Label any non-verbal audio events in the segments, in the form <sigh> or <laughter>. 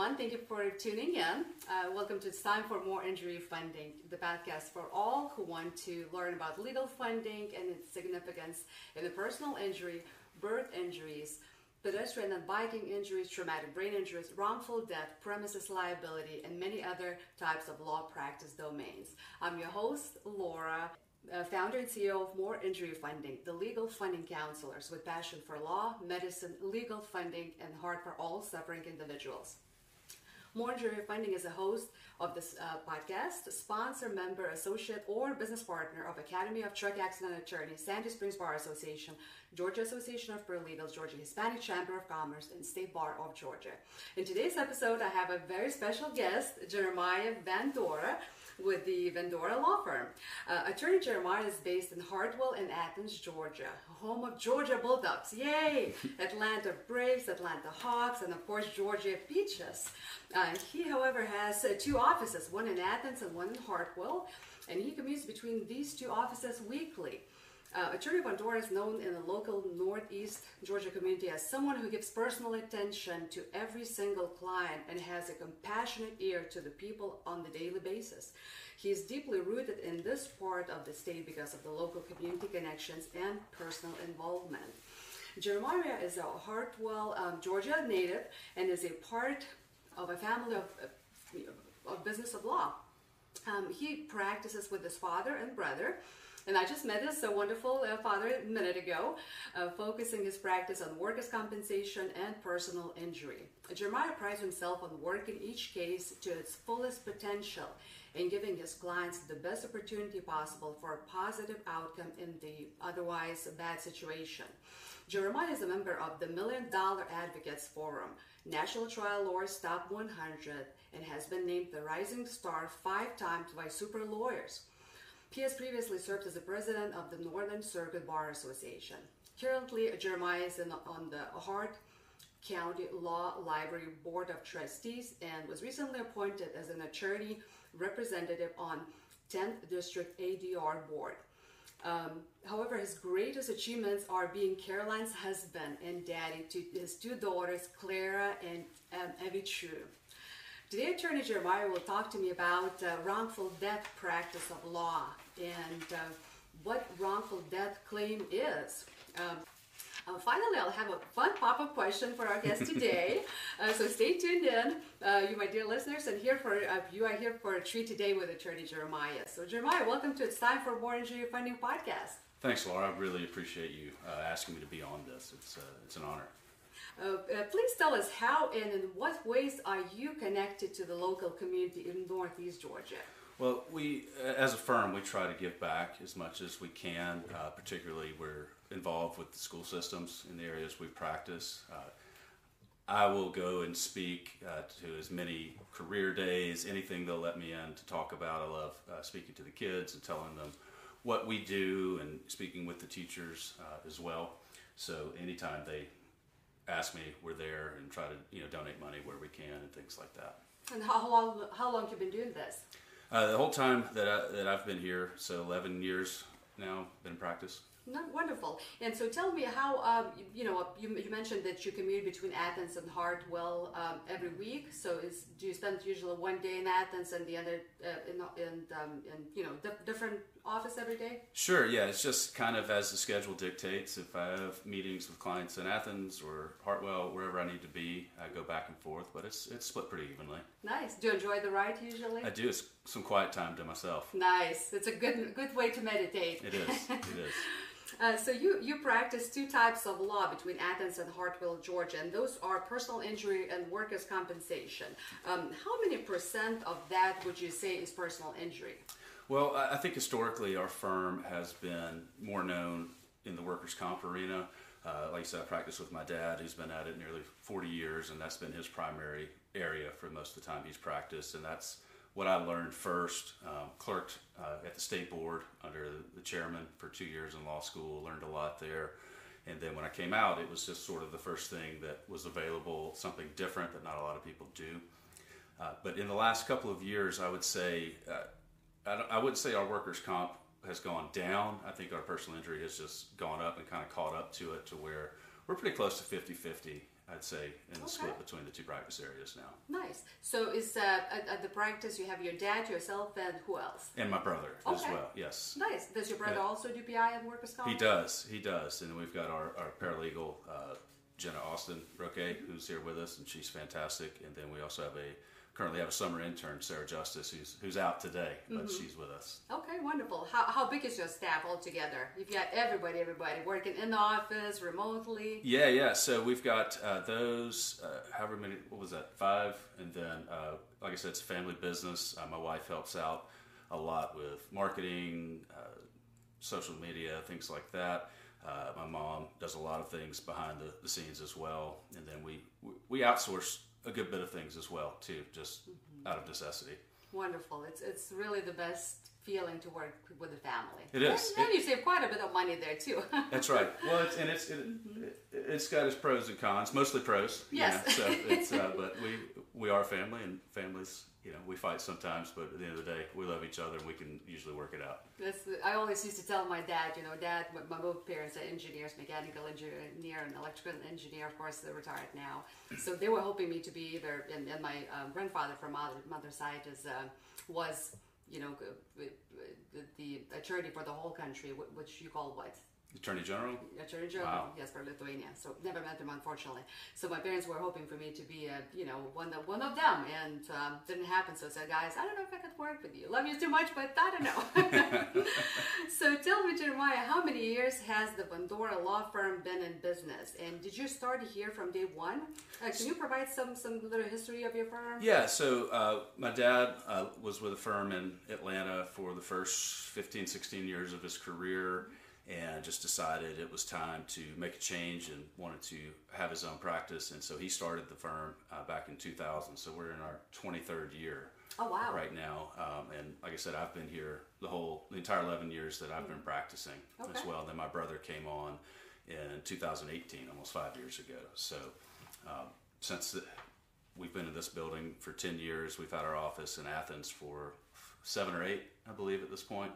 everyone. Thank you for tuning in. Uh, welcome to It's Time for Moore Injury Funding, the podcast for all who want to learn about legal funding and its significance in the personal injury, birth injuries, pedestrian and biking injuries, traumatic brain injuries, wrongful death, premises liability, and many other types of law practice domains. I'm your host, Laura, uh, founder and CEO of Moore Injury Funding, the legal funding counselors with passion for law, medicine, legal funding, and heart for all suffering individuals. Moore Injury Funding is a host of this uh, podcast, sponsor, member, associate, or business partner of Academy of Truck Accident Attorneys, Sandy Springs Bar Association, Georgia Association of Paralegals, Georgia Hispanic Chamber of Commerce, and State Bar of Georgia. In today's episode, I have a very special guest, Jeremiah Vandora with the Vandora Law Firm. Uh, Attorney Jeremiah is based in Hartwell in Athens, Georgia, home of Georgia Bulldogs. Yay! <laughs> Atlanta Braves, Atlanta Hawks, and of course Georgia Peaches. Uh, he, however, has uh, two offices, one in Athens and one in Hartwell, and he commutes between these two offices weekly. Uh, Attorney Vandora is known in the local Northeast Georgia community as someone who gives personal attention to every single client and has a compassionate ear to the people on the daily basis. He is deeply rooted in this part of the state because of the local community connections and personal involvement. Jeremiah is a Hartwell, um, Georgia native and is a part of a family of, of business of law. Um, he practices with his father and brother and I just met this wonderful uh, father a minute ago, uh, focusing his practice on workers' compensation and personal injury. Jeremiah prides himself on working each case to its fullest potential and giving his clients the best opportunity possible for a positive outcome in the otherwise bad situation. Jeremiah is a member of the Million Dollar Advocates Forum, National Trial Lawyers Top 100, and has been named the Rising Star five times by Super Lawyers. He has previously served as the president of the Northern Circuit Bar Association. Currently, Jeremiah is in, on the Hart County Law Library Board of Trustees and was recently appointed as an attorney representative on 10th District ADR Board. Um, however, his greatest achievements are being Caroline's husband and daddy to his two daughters, Clara and um, Evie True. Today, Attorney Jeremiah will talk to me about uh, wrongful death practice of law and uh, what wrongful death claim is. Um, uh, finally, I'll have a fun pop-up question for our guest today. <laughs> uh, so stay tuned in, uh, you my dear listeners, and here for uh, you are here for a treat today with Attorney Jeremiah. So Jeremiah, welcome to It's Time for Moore Injury Funding podcast. Thanks, Laura. I really appreciate you uh, asking me to be on this. It's it's an honor. Please tell us how and in what ways are you connected to the local community in Northeast Georgia? Well, we, as a firm, we try to give back as much as we can. Uh, particularly, we're involved with the school systems in the areas we practice. Uh, I will go and speak uh, to as many career days, anything they'll let me in to talk about. I love speaking to the kids and telling them what we do and speaking with the teachers as well. So anytime they ask me, we're there and try to you know donate money where we can and things like that. And how long how long have you been doing this? Uh, the whole time that I, that I've been here, so 11 years now, been in practice. Not wonderful. And so tell me how, um, you know, you, you, mentioned that you commute between Athens and Hartwell um, every week. So is do you spend usually one day in Athens and the other uh, in, in, um, in, you know, different office every day? Sure, yeah. It's just kind of as the schedule dictates. If I have meetings with clients in Athens or Hartwell, wherever I need to be, I go back and forth, but it's, it's split pretty evenly. Nice. Do you enjoy the ride usually? I do. It's some quiet time to myself. Nice. It's a good, good way to meditate. It is. It is. <laughs> Uh, so you, you practice two types of law between Athens and Hartwell, Georgia, and those are personal injury and workers' compensation. Um, how many percent of that would you say is personal injury? Well, I think historically our firm has been more known in the workers' comp arena. Uh, like I said, I practice with my dad, who's been at it nearly 40 years, and that's been his primary area for most of the time he's practiced, and that's what I learned first, um, clerked uh, at the state board under the chairman for two years in law school, learned a lot there. And then when I came out, it was just sort of the first thing that was available, something different that not a lot of people do. Uh, but in the last couple of years, I would say, uh, I, I wouldn't say our workers' comp has gone down. I think our personal injury has just gone up and kind of caught up to it to where we're pretty close to 50 50 I'd say, in the Okay. split between the two practice areas now. Nice. So is uh, at, at the practice you have your dad, yourself, and who else? And my brother as well, yes. Nice. Does your brother Yeah. also do PI and workers' comp? He does, he does. And we've got our, our paralegal, uh, Jenna Austin Roque, who's here with us, and she's fantastic. And then we also have a, currently have a summer intern, Sarah Justice, who's, who's out today, but Mm-hmm. she's with us. Okay, wonderful. How, how big is your staff altogether? You've got everybody, everybody working in the office, remotely. Yeah, yeah. So we've got uh, those, uh, however many, what was that, five? And then, uh, like I said, it's a family business. Uh, my wife helps out a lot with marketing, uh, social media, things like that. Uh, my mom does a lot of things behind the, the scenes as well. And then we, we outsource a good bit of things as well, too, just out of necessity. Wonderful. It's it's really the best feeling to work with a family. It is. And, It- you save quite a bit of money there too. <laughs> That's right. Well, it's, and it's it, it, it's got its pros and cons, mostly pros. you Yes. know, so <laughs> it's uh, but we we are family, and families, you know, we fight sometimes, but at the end of the day, we love each other, and we can usually work it out. That's the, I always used to tell my dad, you know, dad, my, my both parents are engineers, mechanical engineer and electrical engineer. Of course, they're retired now. So they were hoping me to be either, and, and my um, grandfather from mother mother's side is uh, was, you know, g- the, the attorney for the whole country, which you call what? Attorney General. Attorney General, Wow. yes, for Lithuania. So never met him, unfortunately. So my parents were hoping for me to be, a, you know, one of one of them, and um, didn't happen. So I said, guys, I don't know if I could work with you. Love you too much, but I don't know. <laughs> so tell me, Jeremiah, how many years has the Vandora law firm been in business? And did you start here from day one? Uh, can you provide some some little history of your firm? Yeah. So uh, my dad uh, was with a firm in Atlanta for the first 15, 16 years of his career. And just decided it was time to make a change and wanted to have his own practice. And so he started the firm uh, back in 2000. So we're in our 23rd year. Oh wow! right now. Um, and like I said, I've been here the whole, the entire 11 years that I've been practicing as well. Then my brother came on in 2018, almost five years ago. So um, since the, we've been in this building for 10 years, we've had our office in Athens for seven or eight, I believe, at this point.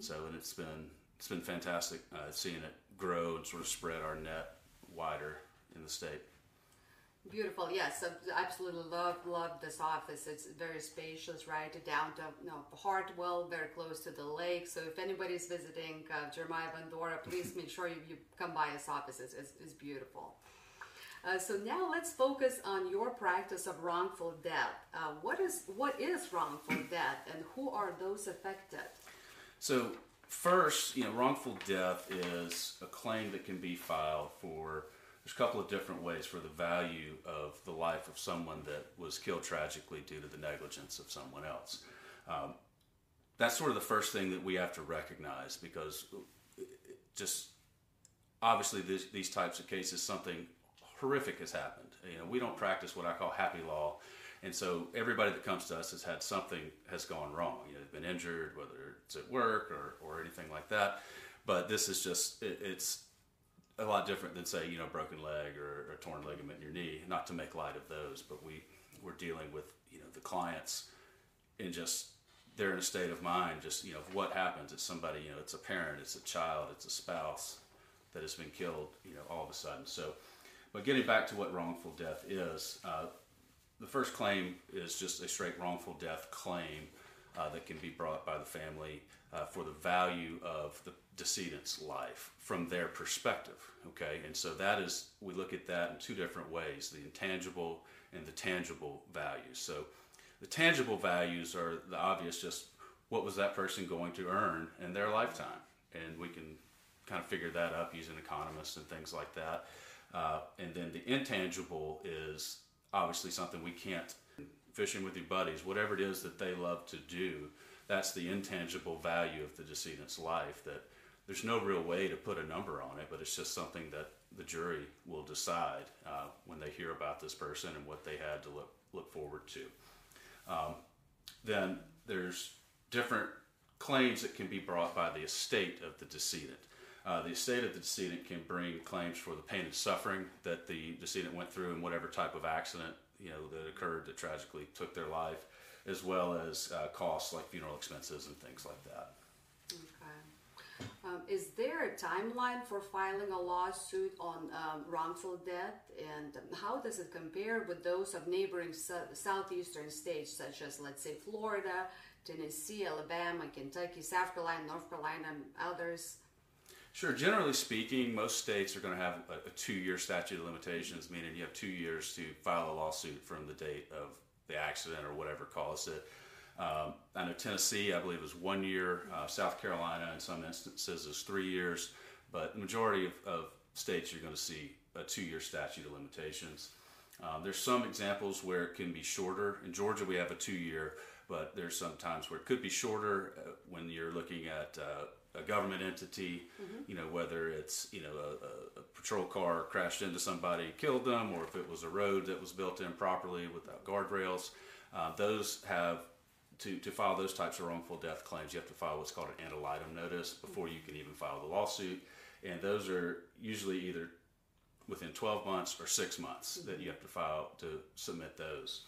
So, and it's been it's been fantastic uh, seeing it grow and sort of spread our net wider in the state. Beautiful, yes, I absolutely love love this office. It's very spacious, right downtown, no, Hartwell, very close to the lake. So if anybody's visiting uh, Jeremiah Vandora, please make sure you, you come by his office. It's, it's, it's beautiful. Uh, so now let's focus on your practice of wrongful death. Uh, what is what is wrongful death, and who are those affected? So first, you know, wrongful death is a claim that can be filed for. There's a couple of different ways for the value of the life of someone that was killed tragically due to the negligence of someone else. Um, that's sort of the first thing that we have to recognize because just obviously these, these types of cases something horrific has happened. You know, we don't practice what I call happy law. And so everybody that comes to us has had something has gone wrong. You know, they've been injured, whether it's at work or, or anything like that. But this is just, it, it's a lot different than say, you know, broken leg or, or a torn ligament in your knee, not to make light of those, but we, we're dealing with, you know, the clients and just, they're in a state of mind, just, you know, what happens. It's somebody, you know, it's a parent, it's a child, it's a spouse that has been killed, you know, all of a sudden. So, but getting back to what wrongful death is, uh, the first claim is just a straight wrongful death claim uh, that can be brought by the family uh, for the value of the decedent's life from their perspective. Okay, and so that is we look at that in two different ways: the intangible and the tangible values. So the tangible values are the obvious, just what was that person going to earn in their lifetime, and we can kind of figure that up using economists and things like that. Uh, and then the intangible is obviously something we can't fishing with your buddies, whatever it is that they love to do, that's the intangible value of the decedent's life. That there's no real way to put a number on it, but it's just something that the jury will decide uh, when they hear about this person and what they had to look look forward to. Um, then there's different claims that can be brought by the estate of the decedent. Uh, the estate of the decedent can bring claims for the pain and suffering that the decedent went through in whatever type of accident you know that occurred that tragically took their life, as well as uh, costs like funeral expenses and things like that. Okay. Um, is there a timeline for filing a lawsuit on um, wrongful death, and how does it compare with those of neighboring su- southeastern states such as, let's say, Florida, Tennessee, Alabama, Kentucky, South Carolina, North Carolina, and others? Sure. Generally speaking, most states are going to have a, two-year statute of limitations, meaning you have two years to file a lawsuit from the date of the accident or whatever caused it. Um, I know Tennessee, I believe, is one year. Uh, South Carolina, in some instances, is three years. But the majority of, of states, you're going to see a two-year statute of limitations. Um, there's some examples where it can be shorter. In Georgia, we have a two-year, but there's some times where it could be shorter uh, when you're looking at uh, a government entity, mm-hmm. you know, whether it's, you know, a, a, patrol car crashed into somebody killed them, or if it was a road that was built improperly without guardrails. Uh, those have, to, to file those types of wrongful death claims, you have to file what's called an ante litem notice before you can even file the lawsuit. And those are usually either within 12 months or six months mm-hmm. that you have to file to submit those.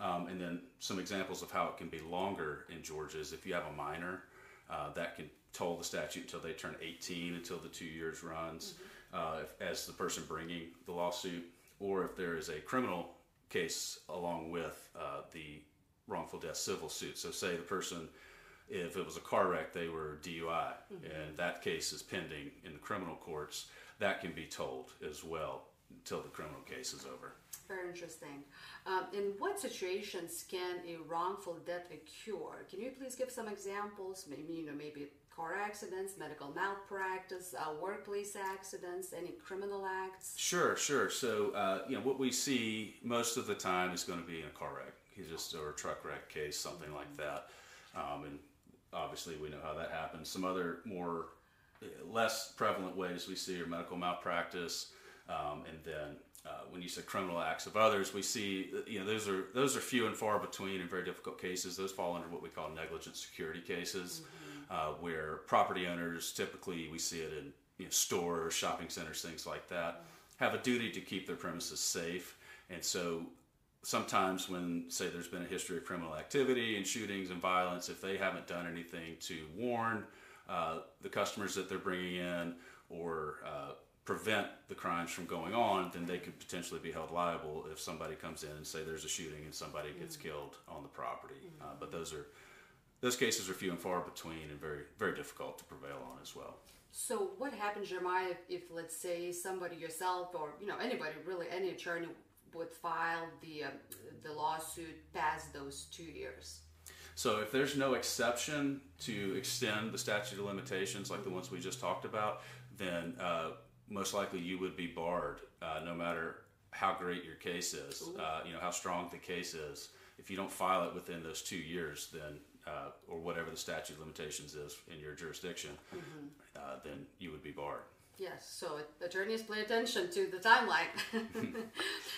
Um, and then some examples of how it can be longer in Georgia is if you have a minor, uh, that can toll the statute until they turn 18, until the two years runs, mm-hmm. uh, if, as the person bringing the lawsuit, or if there is a criminal case along with uh, the wrongful death civil suit. So, say the person, if it was a car wreck, they were DUI, mm-hmm. and that case is pending in the criminal courts, that can be told as well until the criminal case is over. Very interesting. Um, in what situations can a wrongful death occur? Can you please give some examples? Maybe you know, maybe car accidents, medical malpractice, uh, workplace accidents, any criminal acts? Sure, sure. So, uh, you know, what we see most of the time is going to be in a car wreck, just or a truck wreck case, something mm-hmm. like that. Um, and obviously, we know how that happens. Some other more uh, less prevalent ways we see are medical malpractice, um, and then uh, when you say criminal acts of others, we see you know those are those are few and far between and very difficult cases. Those fall under what we call negligent security cases. Mm-hmm uh, where property owners typically we see it in you know, stores, shopping centers, things like that, have a duty to keep their premises safe. And so sometimes when say there's been a history of criminal activity and shootings and violence, if they haven't done anything to warn uh, the customers that they're bringing in or uh, prevent the crimes from going on, then they could potentially be held liable if somebody comes in and say there's a shooting and somebody gets mm-hmm. killed on the property. Uh, but those are those cases are few and far between and very very difficult to prevail on as well. So what happens, Jeremiah, if, if let's say somebody yourself or you know anybody really any attorney would file the uh, the lawsuit past those two years? So if there's no exception to extend the statute of limitations like the ones we just talked about, then uh, most likely you would be barred, uh, no matter how great your case is, uh, you know how strong the case is. If you don't file it within those two years, then uh, or whatever the statute of limitations is in your jurisdiction, mm-hmm. uh, then you would be barred. Yes, so attorneys pay attention to the timeline. <laughs>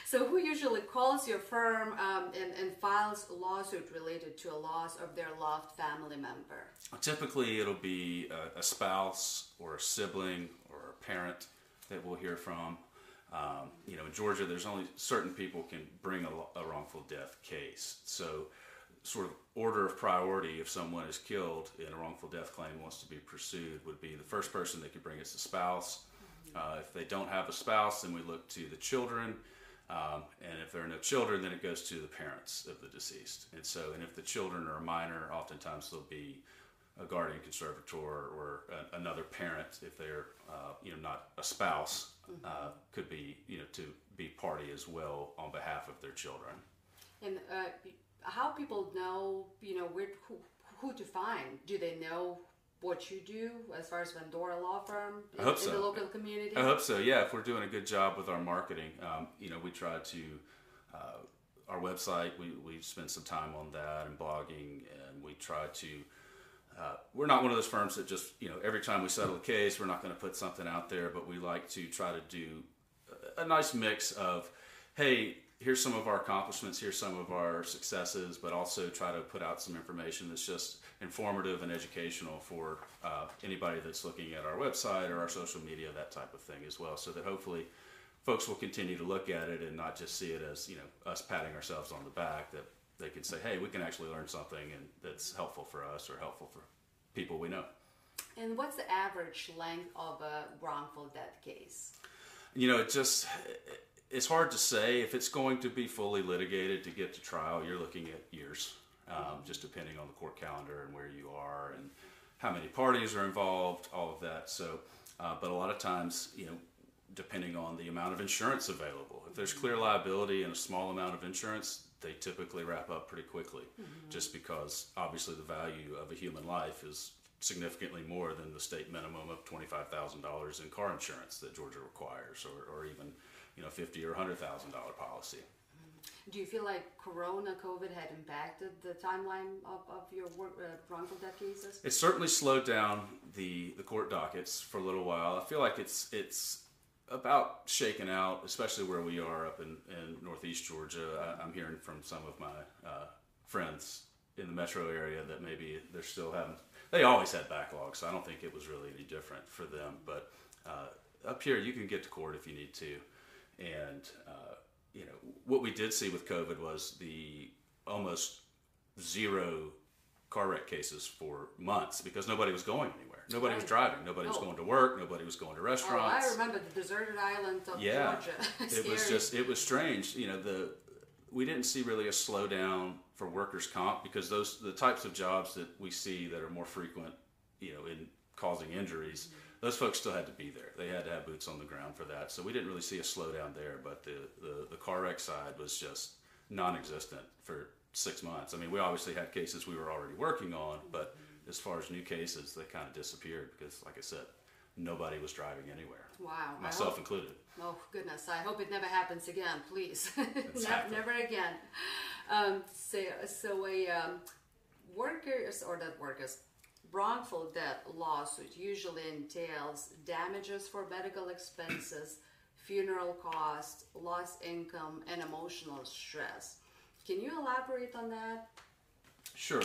so, who usually calls your firm um, and, and, files a lawsuit related to a loss of their loved family member? Typically, it'll be a, a spouse or a sibling or a parent that we'll hear from. Um, you know, in Georgia, there's only certain people can bring a, a wrongful death case. So, sort of order of priority if someone is killed in a wrongful death claim wants to be pursued would be the first person that could bring is the spouse. Uh, if they don't have a spouse, then we look to the children. Um, and if there are no children, then it goes to the parents of the deceased. And so, and if the children are minor, oftentimes there'll be a guardian conservator or a, another parent if they're, uh, you know, not a spouse, uh, could be, you know, to be party as well on behalf of their children. And uh, how people know, you know, where who, who to find? Do they know what you do as far as Vandora Law Firm in, I hope so. in the local community? I hope so. Yeah, if we're doing a good job with our marketing, um, you know, we try to uh, our website. We we spend some time on that and blogging, and we try to. Uh, we're not one of those firms that just you know every time we settle a case, we're not going to put something out there, but we like to try to do a, a nice mix of, hey, here's some of our accomplishments, here's some of our successes, but also try to put out some information that's just informative and educational for uh, anybody that's looking at our website or our social media, that type of thing as well, so that hopefully folks will continue to look at it and not just see it as you know us patting ourselves on the back. That they can say, hey, we can actually learn something and that's helpful for us or helpful for people we know. And what's the average length of a wrongful death case? You know, it just it's hard to say if it's going to be fully litigated to get to trial. You're looking at years, um, just depending on the court calendar and where you are and how many parties are involved, all of that. So, uh, but a lot of times, you know, depending on the amount of insurance available, if there's clear liability and a small amount of insurance, they typically wrap up pretty quickly, mm-hmm. just because obviously the value of a human life is significantly more than the state minimum of twenty-five thousand dollars in car insurance that Georgia requires, or, or even you know fifty or hundred thousand dollar policy. Do you feel like Corona COVID had impacted the timeline of, of your work, uh, wrongful death cases? It certainly slowed down the, the court dockets for a little while. I feel like it's it's about shaken out, especially where we are up in, in northeast Georgia. I, am hearing from some of my uh, friends in the metro area that maybe they're still having. They always had backlogs, so I don't think it was really any different for them. But uh, up here, you can get to court if you need to, and uh, you know what we did see with COVID was the almost zero car wreck cases for months because nobody was going anywhere. Nobody right. was driving. Nobody was oh. going to work. Nobody was going to restaurants. Oh, I remember the deserted island of yeah, Georgia. <laughs> <laughs> it was just it was strange. You know the we didn't see really a slowdown for workers' comp because those the types of jobs that we see that are more frequent, you know, in causing injuries. Mm-hmm. Those folks still had to be there. They had to have boots on the ground for that. So we didn't really see a slowdown there. But the, the, the car wreck side was just non-existent for six months. I mean, we obviously had cases we were already working on, but as far as new cases, they kind of disappeared because, like I said, nobody was driving anywhere. Wow. Myself hope, included. Oh, goodness. I hope it never happens again, please. <laughs> never, never, again. Um, so, so a um, workers, or not workers, wrongful death lawsuit usually entails damages for medical expenses, funeral costs, lost income, and emotional stress. Can you elaborate on that? Sure.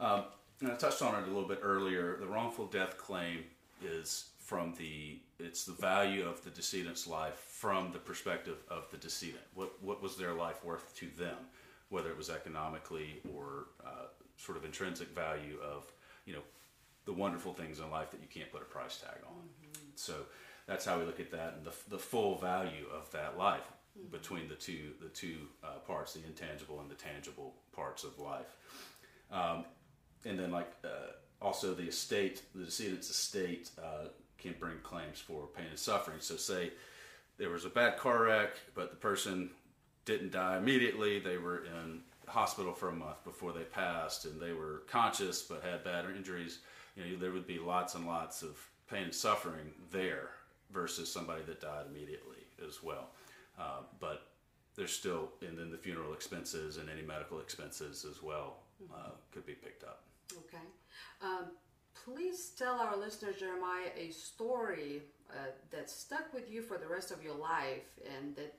Um, and I touched on it a little bit earlier. The wrongful death claim is from the it's the value of the decedent's life from the perspective of the decedent. What what was their life worth to them, whether it was economically or uh, sort of intrinsic value of you know the wonderful things in life that you can't put a price tag on. Mm-hmm. So that's how we look at that and the, the full value of that life mm-hmm. between the two the two uh, parts, the intangible and the tangible parts of life. Um, and then like uh, also the estate, the decedent's estate uh, can bring claims for pain and suffering. So say there was a bad car wreck, but the person didn't die immediately. They were in hospital for a month before they passed, and they were conscious but had bad injuries. You know, there would be lots and lots of pain and suffering there versus somebody that died immediately as well. Uh, but there's still, and then the funeral expenses and any medical expenses as well uh, could be picked up. Okay. Um, please tell our listeners, Jeremiah, a story uh, that stuck with you for the rest of your life and that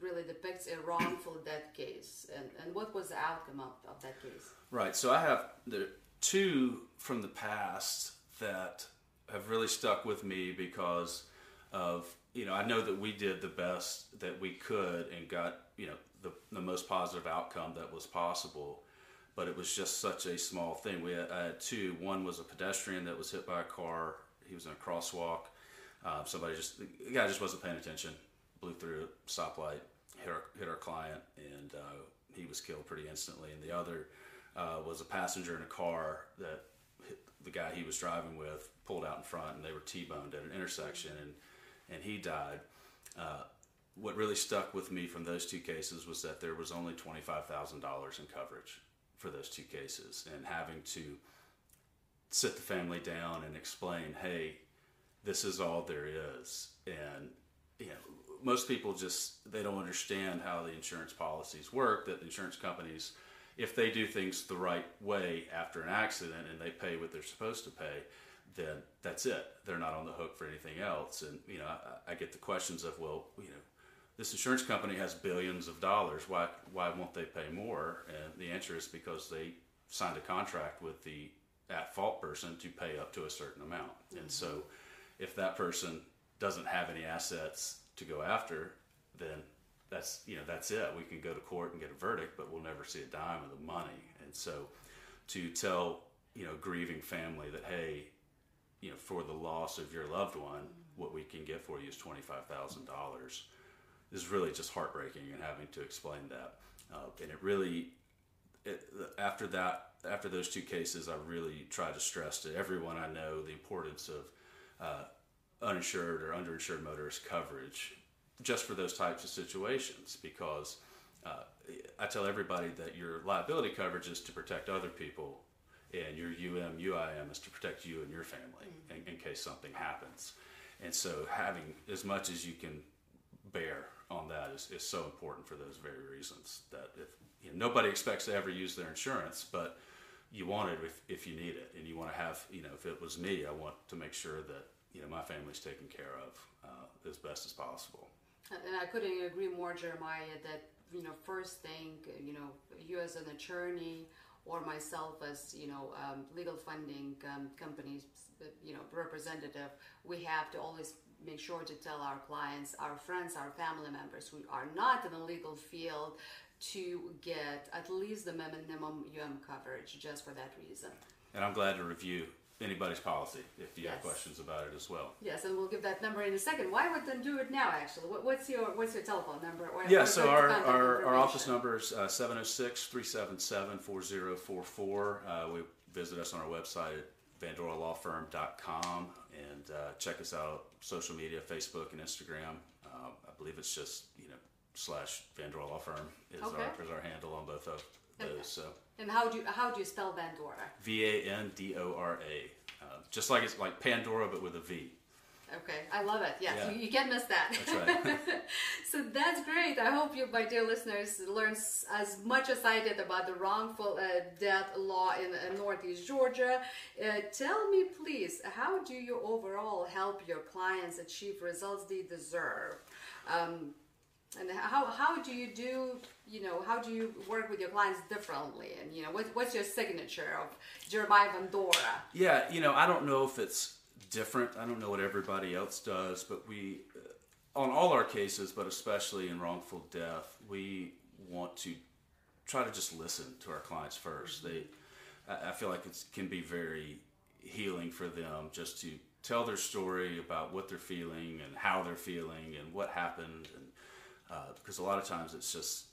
really depicts a wrongful death case. And, and what was the outcome of, of that case? Right. So I have the two from the past that have really stuck with me because of you know I know that we did the best that we could and got you know the, the most positive outcome that was possible but it was just such a small thing. We had, I had two. One was a pedestrian that was hit by a car. He was in a crosswalk. Uh, somebody just the guy just wasn't paying attention, blew through a stoplight, hit our, hit our client, and uh, he was killed pretty instantly. And the other uh, was a passenger in a car that the guy he was driving with pulled out in front, and they were T-boned at an intersection, and and he died. Uh, what really stuck with me from those two cases was that there was only twenty five thousand dollars in coverage for those two cases and having to sit the family down and explain, hey, this is all there is. And, you know, most people just, they don't understand how the insurance policies work, that the insurance companies, if they do things the right way after an accident and they pay what they're supposed to pay, then that's it. They're not on the hook for anything else. And, you know, I, I get the questions of, well, you know, this insurance company has billions of dollars. Why why won't they pay more? And the answer is because they signed a contract with the at fault person to pay up to a certain amount. Mm-hmm. And so if that person doesn't have any assets to go after, then that's you know that's it. We can go to court and get a verdict, but we'll never see a dime of the money. And so to tell you know grieving family that hey, you know, for the loss of your loved one, what we can get for you is twenty five thousand dollars. Is really just heartbreaking and having to explain that, uh, and it really, it, after that, after those two cases, I really try to stress to everyone I know the importance of uh, uninsured or underinsured motorist coverage, just for those types of situations, because. Uh, I tell everybody that your liability coverage is to protect other people and your UM, UIM is to protect you and your family in, in, case something happens. And so having as much as you can bear on that is, is so important for those very reasons that if you know, nobody expects to ever use their insurance, but you want it if, if you need it and you want to have, you know, if it was me, I want to make sure that, you know, my family's taken care of uh, as best as possible. And I couldn't agree more, Jeremiah, that, you know, first thing, you know, you as an attorney, or myself as you know um, legal funding um, companies you know representative we have to always make sure to tell our clients our friends our family members. Who are not in the legal field to get at least the minimum um coverage just for that reason. And i'm glad to review anybody's policy if you yes. have questions about it as well. Yes, and we'll give that number in a second. Why would then do it now? Actually, what, what's your what's your telephone number? Or, yeah, so our our, our, office number is uh, 706-377-4044. Uh, we visit us on our website at vandoralawfirm.com and uh, check us out social media, Facebook and Instagram. Uh, I believe it's just you know slash Vandora Law Firm is, okay. our, is our handle on both of those. So. And how do you, how do you spell Vandora? V A N D O R A. Uh, just like it's like Pandora, but with a V. Okay, I love it. Yes, yeah. you, you, can't miss that. That's right. <laughs> so that's great. I hope you, my dear listeners, learn as much as I did about the wrongful uh, death law in uh, Northeast Georgia. Uh, tell me, please, how do you overall help your clients achieve results they deserve? Um, and how, how do you do you know how do you work with your clients differently? And you know what, what's your signature of jeremiah vandora yeah you know i don't know if it's different. I don't know what everybody else does but we uh, on all our cases but especially in wrongful death we want to try to just listen to our clients 1st they i feel like it can be very healing for them just to tell their story about what they're feeling and how they're feeling and what happened and uh, because a lot of times it's just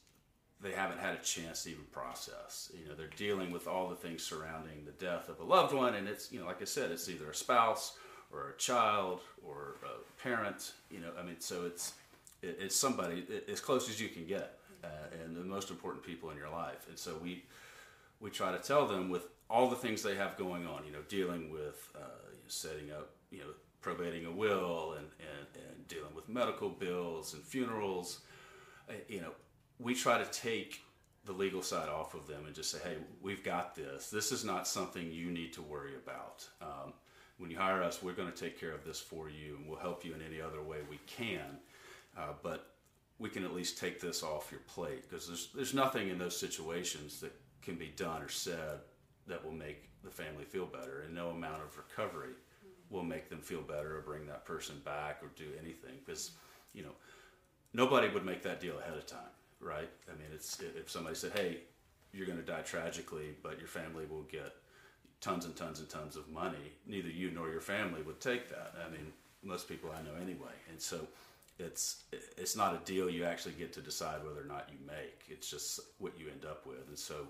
they haven't had a chance to even process. You know, they're dealing with all the things surrounding the death of a loved one, and it's you know, like I said, it's either a spouse or a child or a parent. You know, I mean, so it's it, it's somebody as close as you can get, uh, and the most important people in your life. And so we we try to tell them with all the things they have going on. You know, dealing with uh, setting up, you know, probating a will and, and, and dealing with medical bills and funerals you know, we try to take the legal side off of them and just say, hey, we've got this. This is not something you need to worry about. Um, when you hire us, we're going to take care of this for you and we'll help you in any other way we can. Uh, but we can at least take this off your plate because there's, there's nothing in those situations that can be done or said that will make the family feel better, and no amount of recovery will make them feel better or bring that person back or do anything because, you know, nobody would make that deal ahead of time, right? I mean, it's if somebody said, "Hey, you're going to die tragically, but your family will get tons and tons and tons of money," neither you nor your family would take that. I mean, most people I know anyway, and so it's it's not a deal you actually get to decide whether or not you make. It's just what you end up with, and so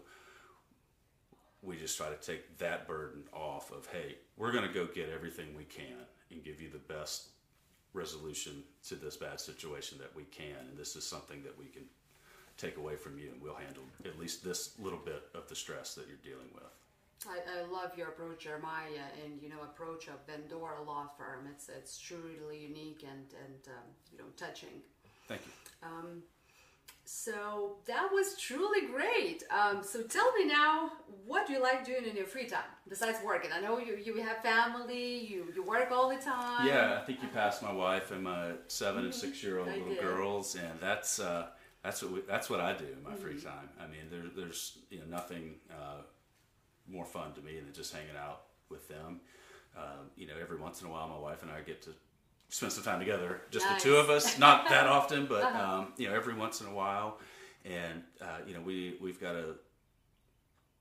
we just try to take that burden off of hey we're going to go get everything we can and give you the best resolution to this bad situation that we can. And this is something that we can take away from you, and we'll handle at least this little bit of the stress that you're dealing with. I, I love your approach, Jeremiah, and you know approach of Vandora Law Firm. It's it's truly unique and and um, you know touching. Thank you. Um, so that was truly great. Um, so tell me now, what do you like doing in your free time besides working? I know you, you have family, you, you work all the time. Yeah, I think you passed my wife and my 7 and mm-hmm. six year old little did. girls, and that's uh, that's what we, that's what I do in my mm-hmm. free time. I mean, there, there's you know nothing uh, more fun to me than just hanging out with them. Um, you know, every once in a while, my wife and I get to spend some time together, just nice. the two of us. Not <laughs> that often, but uh-huh. um, you know, every once in a while. And uh, you know, we we've got a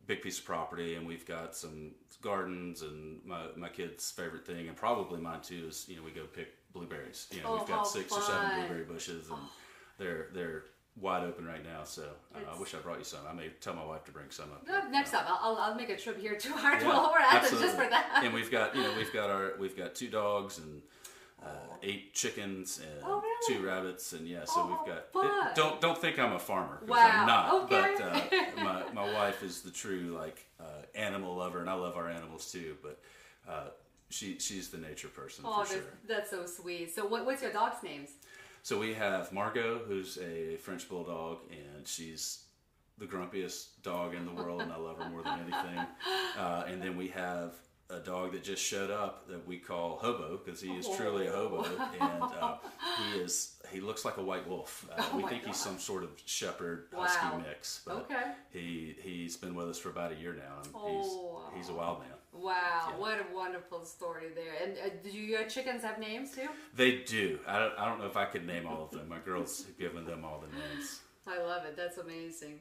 big piece of property, and we've got some gardens, and my my kid's favorite thing, and probably mine too, is you know we go pick blueberries. You know, Oh, we've got six or seven blueberry bushes, and they're they're wide open right now. So uh, I wish I brought you some. I may tell my wife to bring some up. Uh, Next time, I'll, I'll, I'll make a trip here to our Yeah, <laughs> while we're at it just for that. And we've got you know we've got our we've got two dogs and uh, eight chickens and Oh, really? two rabbits and yeah so Oh, we've got it- don't don't think I'm a farmer Wow, I'm not okay. but uh, <laughs> my my wife is the true like uh, animal lover and I love our animals too but uh, she she's the nature person Oh, for that's, sure. that's so sweet. So, what, what's your dog's names? So we have Margot, who's a French bulldog, and she's the grumpiest dog in the world, and I love her more than anything. <laughs> Uh, and then we have a dog that just showed up that we call Hobo because he is truly a hobo, and uh, he <laughs> is he looks like a white wolf. Uh, Oh we think he's some sort of shepherd husky Wow. mix, but Okay. he he's been with us for about a year now, and Oh, he's he's a wild man. Wow, Yeah. what a wonderful story there. And uh, do your chickens have names too? They do. I don't, I don't know if I could name all of them. My girls have given them all the names. I love it. That's amazing.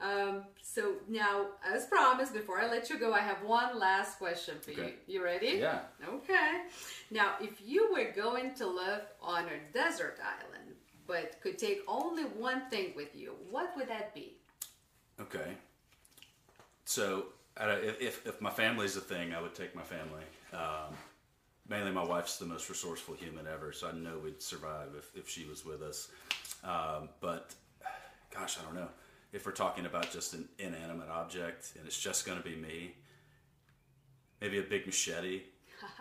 Um, so now, as promised, before I let you go, I have one last question for you. Okay. You ready? Yeah. Okay. Now, if you were going to live on a desert island, but could take only one thing with you, what would that be? Okay. So, if, if my family's a thing, I would take my family. Um, mainly, my wife's the most resourceful human ever, so I know we'd survive if, if she was with us. Um, but, gosh, I don't know. If we're talking about just an inanimate object and it's just going to be me, maybe a big machete.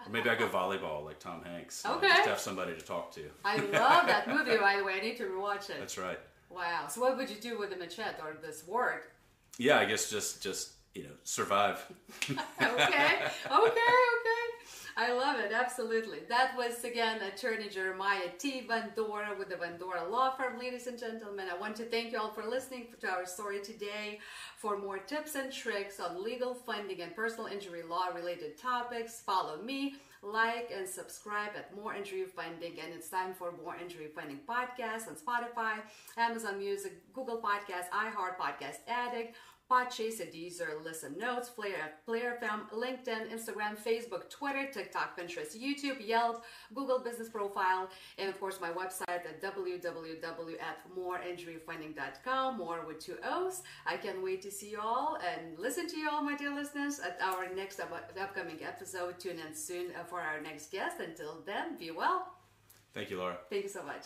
Or maybe I go volleyball like Tom Hanks. Uh, you know, Just have somebody to talk to. I love that movie, by the way. I need to rewatch it. That's right. Wow. So, what would you do with a machete or the sword? Yeah, I guess just just you know survive. <laughs> okay, okay, okay. I love it, absolutely. That was again attorney Jeremiah T. Vandora with the Vandora Law Firm, ladies and gentlemen. I want to thank you all for listening to our story today. For more tips and tricks on legal funding and personal injury law related topics, follow me, like, and subscribe at Moore Injury Funding. And it's time for Moore Injury Funding podcast on Spotify, Amazon Music, Google Podcasts, iHeart Podcast Addict. Podchaser, Deezer, Listen Notes, Player, Player FM, LinkedIn, Instagram, Facebook, Twitter, TikTok, Pinterest, YouTube, Yelp, Google Business Profile, and of course my website at www.mooreinjuryfunding.com, moore with two O's. I can't wait to see you all and listen to you all, my dear listeners, at our next upcoming episode. Tune in soon uh, for our next guest. Until then, be well. Thank you, Laura. Thank you so much.